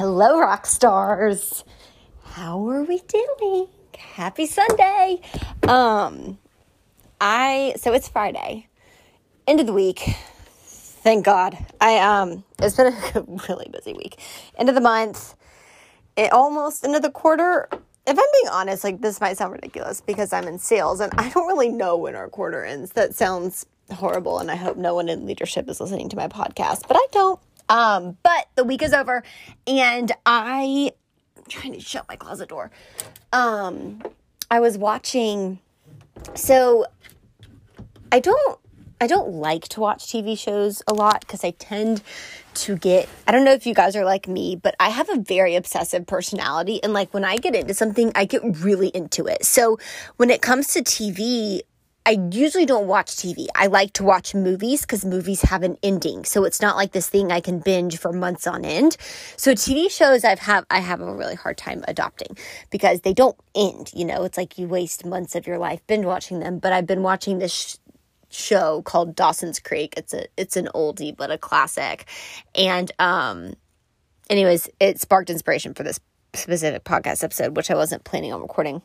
Hello, rock stars. How are we doing? Happy Sunday. Um, I so it's Friday, end of the week. Thank God. I um, it's been a really busy week. End of the month. It almost end of the quarter. If I'm being honest, like this might sound ridiculous because I'm in sales and I don't really know when our quarter ends. That sounds horrible, and I hope no one in leadership is listening to my podcast, but I don't. Um, but the week is over and I I'm trying to shut my closet door. Um, I was watching so I don't I don't like to watch TV shows a lot because I tend to get I don't know if you guys are like me, but I have a very obsessive personality and like when I get into something, I get really into it. So when it comes to TV, I usually don't watch TV. I like to watch movies because movies have an ending. So it's not like this thing I can binge for months on end. So TV shows I've have I have a really hard time adopting because they don't end, you know. It's like you waste months of your life binge watching them, but I've been watching this sh- show called Dawson's Creek. It's a it's an oldie but a classic. And um anyways, it sparked inspiration for this specific podcast episode which I wasn't planning on recording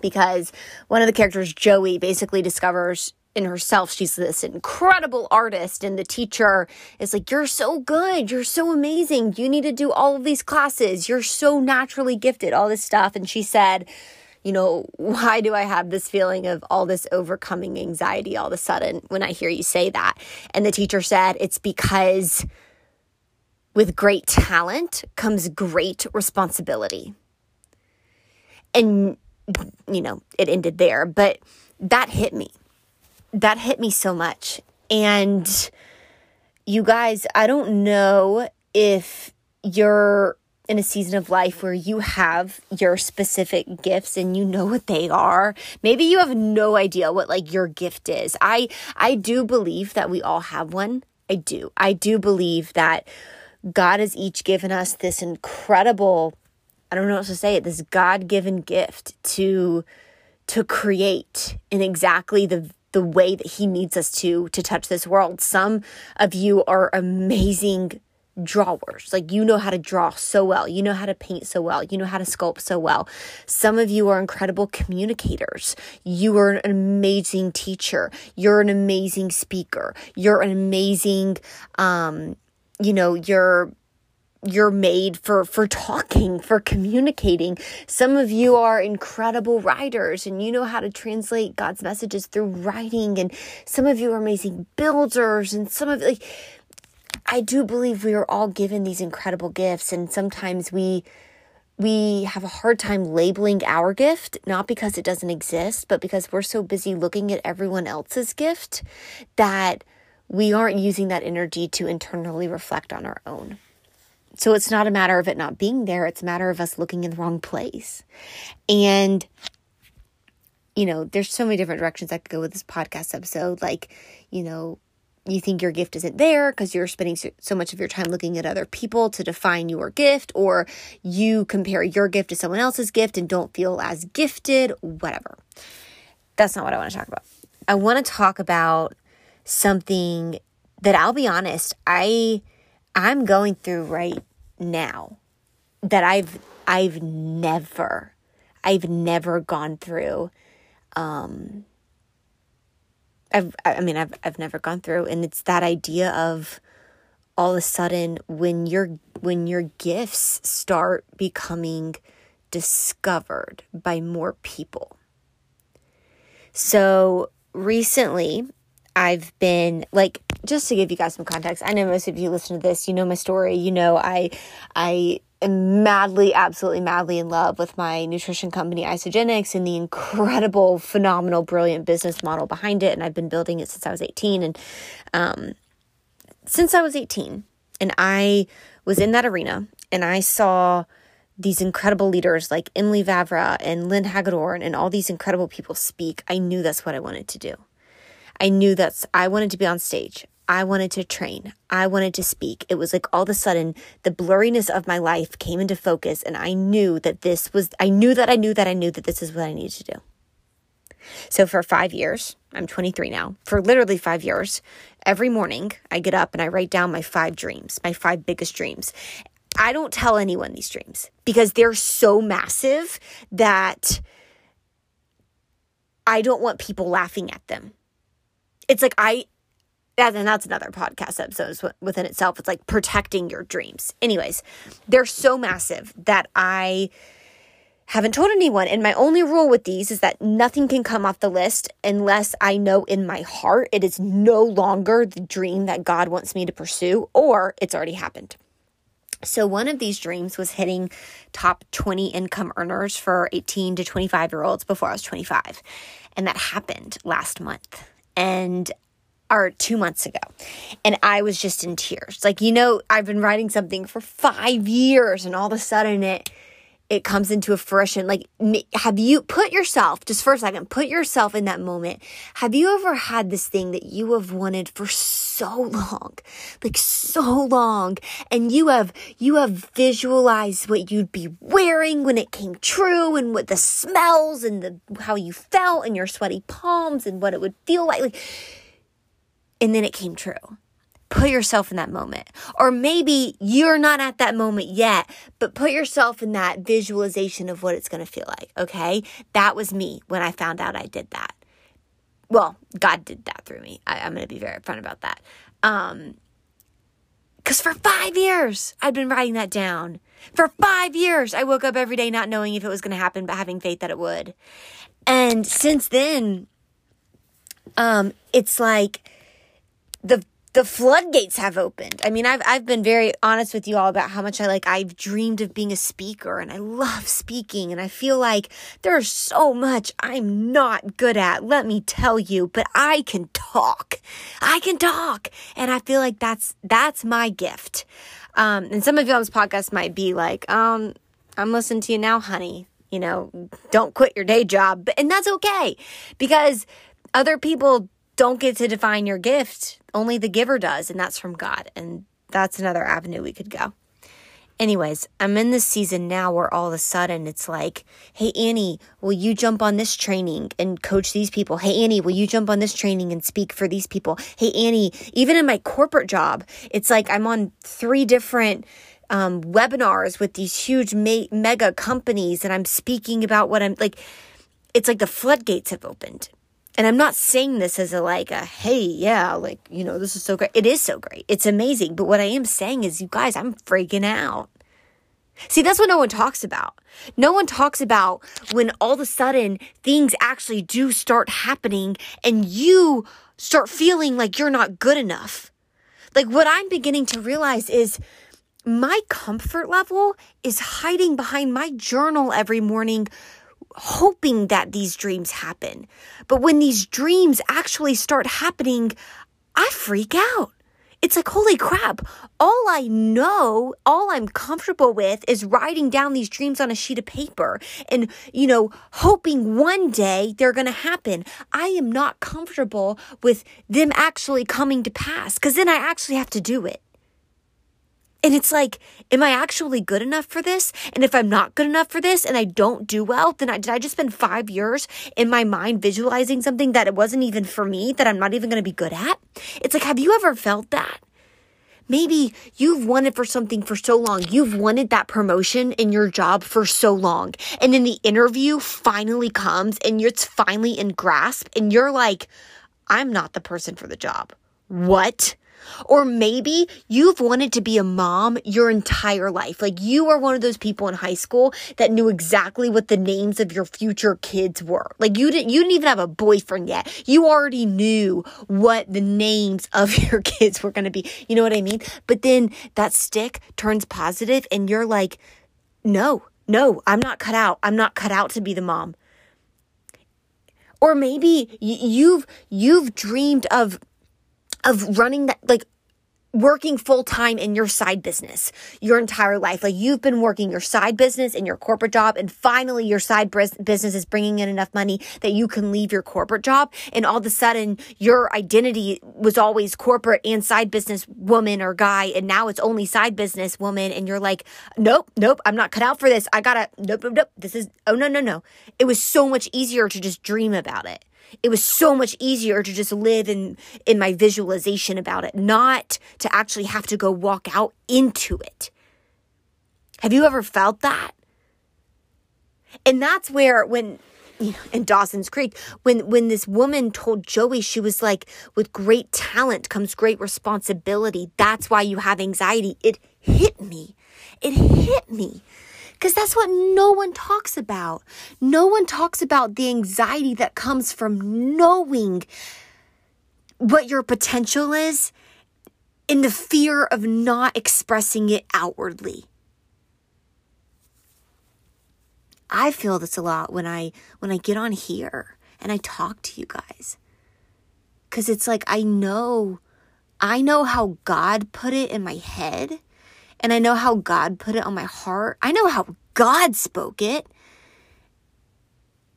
because one of the characters, Joey, basically discovers in herself she's this incredible artist and the teacher is like you're so good. You're so amazing. You need to do all of these classes. You're so naturally gifted all this stuff. And she said you know why do i have this feeling of all this overcoming anxiety all of a sudden when i hear you say that? And the teacher said it's because with great talent comes great responsibility. And you know, it ended there. But that hit me. That hit me so much. And you guys, I don't know if you're in a season of life where you have your specific gifts and you know what they are. Maybe you have no idea what like your gift is. I I do believe that we all have one. I do. I do believe that God has each given us this incredible I don't know what to say it, this God-given gift to to create in exactly the the way that he needs us to to touch this world. Some of you are amazing drawers. Like you know how to draw so well. You know how to paint so well. You know how to sculpt so well. Some of you are incredible communicators. You are an amazing teacher. You're an amazing speaker. You're an amazing um you know, you're you're made for for talking for communicating some of you are incredible writers and you know how to translate god's messages through writing and some of you are amazing builders and some of like i do believe we are all given these incredible gifts and sometimes we we have a hard time labeling our gift, not because it doesn't exist, but because we're so busy looking at everyone else's gift that we aren't using that energy to internally reflect on our own. So it's not a matter of it not being there, it's a matter of us looking in the wrong place. And you know, there's so many different directions I could go with this podcast episode. Like, you know, you think your gift isn't there because you're spending so much of your time looking at other people to define your gift, or you compare your gift to someone else's gift and don't feel as gifted, whatever. That's not what I want to talk about. I want to talk about something that I'll be honest, I I'm going through right now that I've I've never I've never gone through um I've I mean I've I've never gone through and it's that idea of all of a sudden when your when your gifts start becoming discovered by more people. So recently I've been like just to give you guys some context. I know most of you listen to this, you know my story. You know I I am madly, absolutely madly in love with my nutrition company Isagenix and the incredible, phenomenal, brilliant business model behind it. And I've been building it since I was 18 and um since I was 18 and I was in that arena and I saw these incredible leaders like Emily Vavra and Lynn Hagedorn and all these incredible people speak, I knew that's what I wanted to do. I knew that I wanted to be on stage. I wanted to train. I wanted to speak. It was like all of a sudden the blurriness of my life came into focus and I knew that this was, I knew that I knew that I knew that this is what I needed to do. So for five years, I'm 23 now, for literally five years, every morning I get up and I write down my five dreams, my five biggest dreams. I don't tell anyone these dreams because they're so massive that I don't want people laughing at them. It's like I and that's another podcast episode within itself. It's like protecting your dreams. Anyways, they're so massive that I haven't told anyone. And my only rule with these is that nothing can come off the list unless I know in my heart it is no longer the dream that God wants me to pursue or it's already happened. So, one of these dreams was hitting top 20 income earners for 18 to 25 year olds before I was 25. And that happened last month. And or two months ago. And I was just in tears. Like, you know, I've been writing something for five years and all of a sudden it, it comes into a fruition. Like, have you put yourself, just for a second, put yourself in that moment. Have you ever had this thing that you have wanted for so long, like so long, and you have, you have visualized what you'd be wearing when it came true and what the smells and the, how you felt and your sweaty palms and what it would feel like. Like, and then it came true. Put yourself in that moment. Or maybe you're not at that moment yet, but put yourself in that visualization of what it's going to feel like. Okay. That was me when I found out I did that. Well, God did that through me. I, am going to be very upfront about that. Um, because for five years, I'd been writing that down. For five years, I woke up every day not knowing if it was going to happen, but having faith that it would. And since then, um, it's like the the floodgates have opened. I mean, I've I've been very honest with you all about how much I like I've dreamed of being a speaker and I love speaking and I feel like there's so much I'm not good at, let me tell you, but I can talk. I can talk. And I feel like that's that's my gift. Um, and some of you on this podcast might be like, um, I'm listening to you now, honey. You know, don't quit your day job. And that's okay because other people don't get to define your gift. Only the giver does, and that's from God. And that's another avenue we could go. Anyways, I'm in this season now where all of a sudden it's like, hey, Annie, will you jump on this training and coach these people? Hey, Annie, will you jump on this training and speak for these people? Hey, Annie, even in my corporate job, it's like I'm on three different um, webinars with these huge me- mega companies and I'm speaking about what I'm like. It's like the floodgates have opened and I'm not saying this as a like a hey, yeah, like, you know, this is so great. It is so great. It's amazing. But what I am saying is, you guys, I'm freaking out. See, that's what no one talks about. No one talks about when all of a sudden things actually do start happening and you start feeling like you're not good enough. Like what I'm beginning to realize is my comfort level is hiding behind my journal every morning hoping that these dreams happen. But when these dreams actually start happening, I freak out. It's like, holy crap. All I know, all I'm comfortable with is writing down these dreams on a sheet of paper and, you know, hoping one day they're going to happen. I am not comfortable with them actually coming to pass because then I actually have to do it. And it's like, am I actually good enough for this? And if I'm not good enough for this and I don't do well, then I, did I just spend five years in my mind visualizing something that it wasn't even for me, that I'm not even going to be good at? It's like, have you ever felt that? Maybe you've wanted for something for so long. You've wanted that promotion in your job for so long. And then the interview finally comes and it's finally in grasp and you're like, I'm not the person for the job. What? Or maybe you've wanted to be a mom your entire life. Like you are one of those people in high school that knew exactly what the names of your future kids were. Like you didn't, you didn't even have a boyfriend yet. You already knew what the names of your kids were going to be. You know what I mean? But then that stick turns positive and you're like, no, no, I'm not cut out. I'm not cut out to be the mom. Or maybe you've, you've dreamed of of running that, like working full time in your side business your entire life. Like you've been working your side business and your corporate job, and finally your side business is bringing in enough money that you can leave your corporate job. And all of a sudden, your identity was always corporate and side business woman or guy, and now it's only side business woman. And you're like, nope, nope, I'm not cut out for this. I gotta, nope, nope, nope. This is, oh, no, no, no. It was so much easier to just dream about it it was so much easier to just live in in my visualization about it not to actually have to go walk out into it Have you ever felt that? And that's where when you know, in Dawson's Creek, when when this woman told Joey she was like, with great talent comes great responsibility. That's why you have anxiety. It hit me. It hit me. Because that's what no one talks about. No one talks about the anxiety that comes from knowing what your potential is in the fear of not expressing it outwardly. I feel this a lot when I when I get on here and I talk to you guys. Cuz it's like I know I know how God put it in my head and I know how God put it on my heart. I know how God spoke it.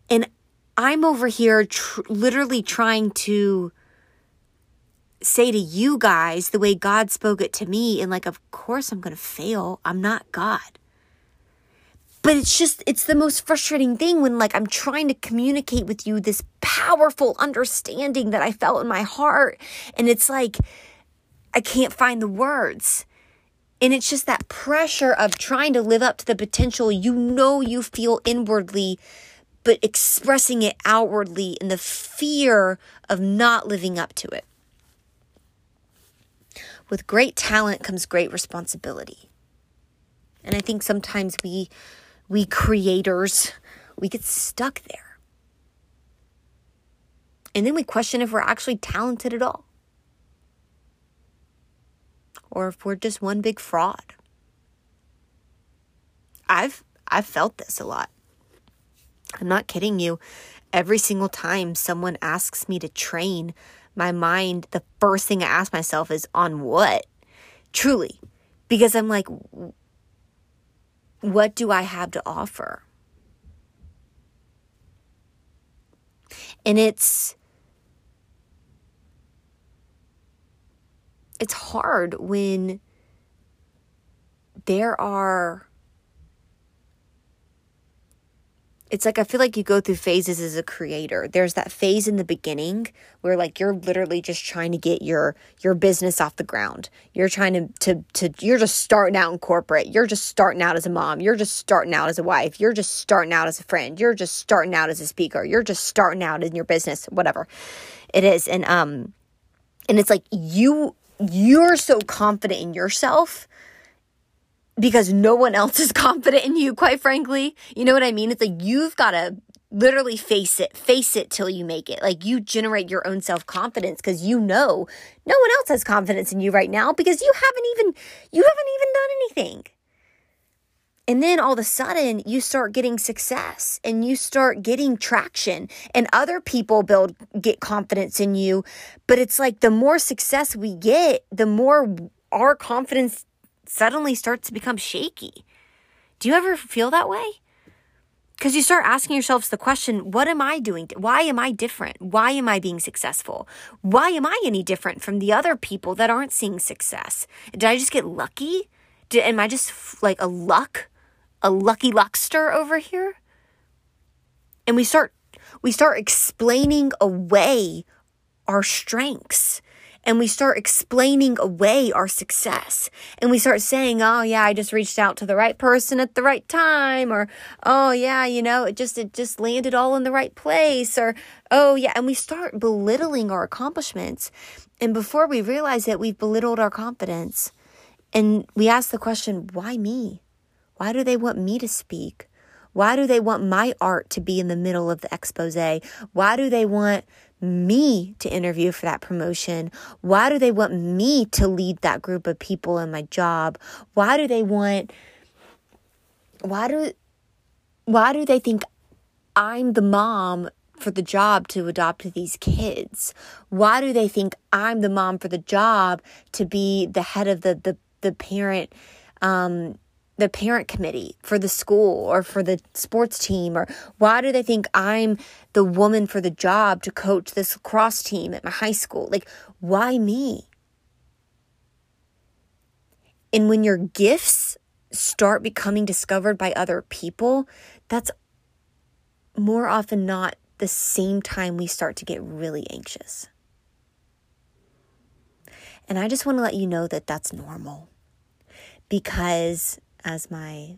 And I'm over here tr- literally trying to say to you guys the way God spoke it to me. And like, of course, I'm going to fail. I'm not God. But it's just, it's the most frustrating thing when like I'm trying to communicate with you this powerful understanding that I felt in my heart. And it's like, I can't find the words. And it's just that pressure of trying to live up to the potential you know you feel inwardly, but expressing it outwardly in the fear of not living up to it. With great talent comes great responsibility. And I think sometimes we we creators we get stuck there. And then we question if we're actually talented at all or if we're just one big fraud. I've I've felt this a lot. I'm not kidding you. Every single time someone asks me to train, my mind, the first thing I ask myself is on what? Truly. Because I'm like, what do I have to offer? And it's it's hard when there are it's like I feel like you go through phases as a creator. There's that phase in the beginning where like you're literally just trying to get your your business off the ground. You're trying to to to you're just starting out in corporate. You're just starting out as a mom. You're just starting out as a wife. You're just starting out as a friend. You're just starting out as a speaker. You're just starting out in your business, whatever it is. And um and it's like you you're so confident in yourself because no one else is confident in you, quite frankly. You know what I mean? It's like you've got to literally face it, face it till you make it. Like you generate your own self confidence because you know no one else has confidence in you right now because you haven't even, you haven't even done anything. And then all of a sudden, you start getting success and you start getting traction, and other people build, get confidence in you. But it's like the more success we get, the more our confidence suddenly starts to become shaky. Do you ever feel that way? Because you start asking yourselves the question, what am I doing? Why am I different? Why am I being successful? Why am I any different from the other people that aren't seeing success? Did I just get lucky? Did, am I just like a luck? A lucky luckster over here? And we start we start explaining away our strengths. And we start explaining away our success. And we start saying oh yeah i just reached out to the right person at the right time or oh yeah you know it just it just landed all in the right place or oh yeah and we start belittling our accomplishments. And before we realize it we've belittled our confidence. And we ask the question why me why do they want me to speak? Why do they want my art to be in the middle of the expose? Why do they want me to interview for that promotion? Why do they want me to lead that group of people in my job? Why do they want why do why do they think I'm the mom for the job to adopt these kids? Why do they think I'm the mom for the job to be the head of the the, the parent um, the parent committee for the school or for the sports team? Or why do they think I'm the woman for the job to coach this lacrosse team at my high school? Like, why me? And when your gifts start becoming discovered by other people, that's more often not the same time we start to get really anxious. And I just want to let you know that that's normal because as my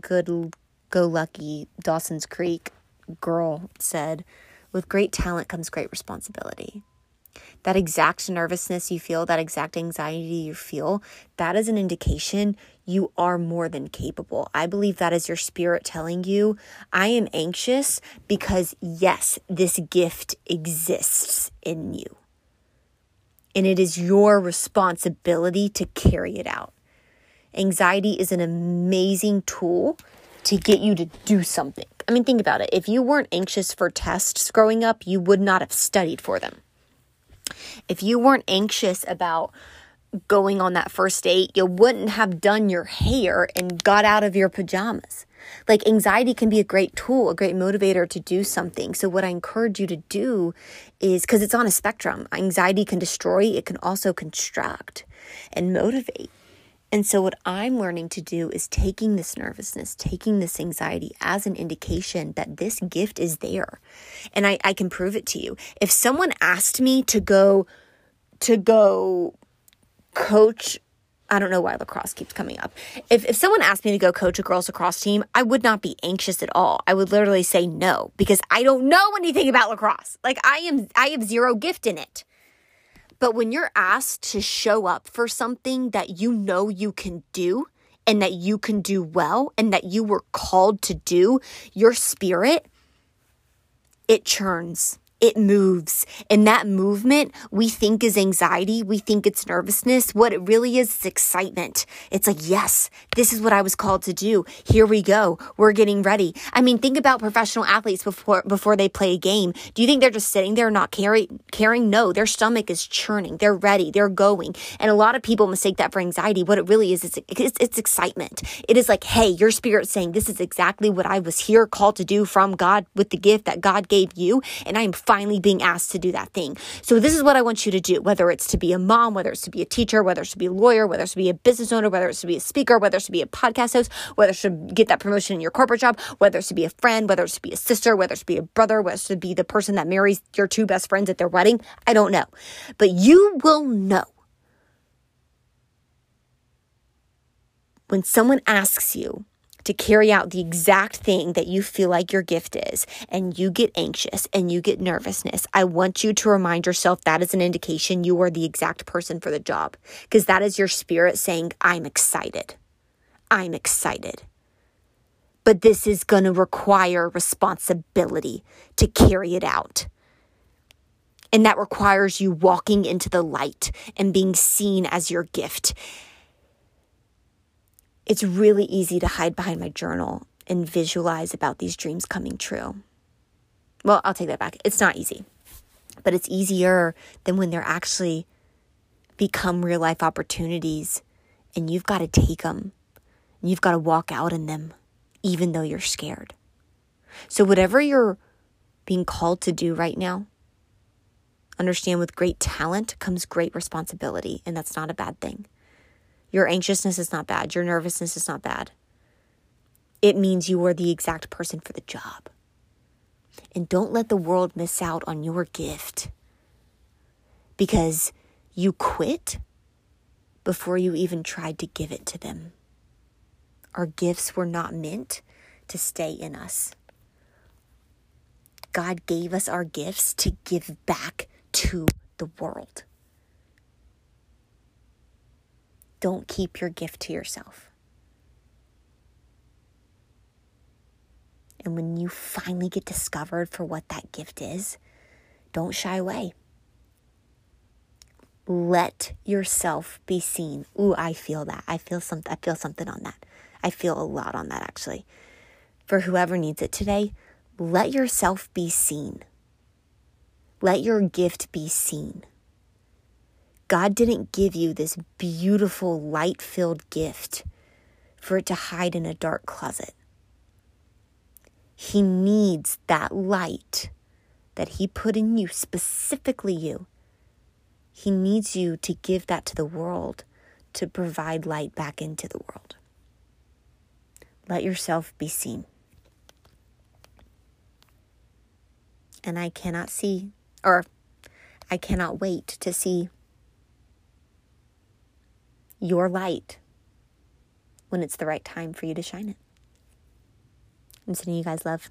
good go lucky Dawson's Creek girl said, with great talent comes great responsibility. That exact nervousness you feel, that exact anxiety you feel, that is an indication you are more than capable. I believe that is your spirit telling you, I am anxious because, yes, this gift exists in you. And it is your responsibility to carry it out. Anxiety is an amazing tool to get you to do something. I mean, think about it. If you weren't anxious for tests growing up, you would not have studied for them. If you weren't anxious about going on that first date, you wouldn't have done your hair and got out of your pajamas. Like anxiety can be a great tool, a great motivator to do something. So, what I encourage you to do is because it's on a spectrum, anxiety can destroy, it can also construct and motivate. And so, what I'm learning to do is taking this nervousness, taking this anxiety as an indication that this gift is there. And I, I can prove it to you. If someone asked me to go, to go coach, I don't know why lacrosse keeps coming up. If, if someone asked me to go coach a girls lacrosse team, I would not be anxious at all. I would literally say no because I don't know anything about lacrosse. Like I am, I have zero gift in it. But when you're asked to show up for something that you know you can do and that you can do well and that you were called to do, your spirit, it churns it moves. And that movement we think is anxiety, we think it's nervousness. What it really is, is excitement. It's like, yes, this is what I was called to do. Here we go. We're getting ready. I mean, think about professional athletes before before they play a game. Do you think they're just sitting there not carry, caring? No, their stomach is churning. They're ready. They're going. And a lot of people mistake that for anxiety. What it really is, is it's, it's excitement. It is like, hey, your spirit saying, this is exactly what I was here called to do from God with the gift that God gave you. And I am finally being asked to do that thing. So this is what I want you to do, whether it's to be a mom, whether it's to be a teacher, whether it's to be a lawyer, whether it's to be a business owner, whether it's to be a speaker, whether it's to be a podcast host, whether it's to get that promotion in your corporate job, whether it's to be a friend, whether it's to be a sister, whether it's to be a brother, whether it's to be the person that marries your two best friends at their wedding. I don't know. But you will know when someone asks you, to carry out the exact thing that you feel like your gift is, and you get anxious and you get nervousness, I want you to remind yourself that is an indication you are the exact person for the job because that is your spirit saying, I'm excited. I'm excited. But this is going to require responsibility to carry it out. And that requires you walking into the light and being seen as your gift it's really easy to hide behind my journal and visualize about these dreams coming true. Well, I'll take that back. It's not easy, but it's easier than when they're actually become real life opportunities and you've got to take them. And you've got to walk out in them, even though you're scared. So, whatever you're being called to do right now, understand with great talent comes great responsibility, and that's not a bad thing. Your anxiousness is not bad. Your nervousness is not bad. It means you are the exact person for the job. And don't let the world miss out on your gift because you quit before you even tried to give it to them. Our gifts were not meant to stay in us. God gave us our gifts to give back to the world. Don't keep your gift to yourself. And when you finally get discovered for what that gift is, don't shy away. Let yourself be seen. Ooh, I feel that. I feel something I feel something on that. I feel a lot on that actually. For whoever needs it today, let yourself be seen. Let your gift be seen. God didn't give you this beautiful, light filled gift for it to hide in a dark closet. He needs that light that He put in you, specifically you. He needs you to give that to the world to provide light back into the world. Let yourself be seen. And I cannot see, or I cannot wait to see your light when it's the right time for you to shine it. I'm sending you guys love.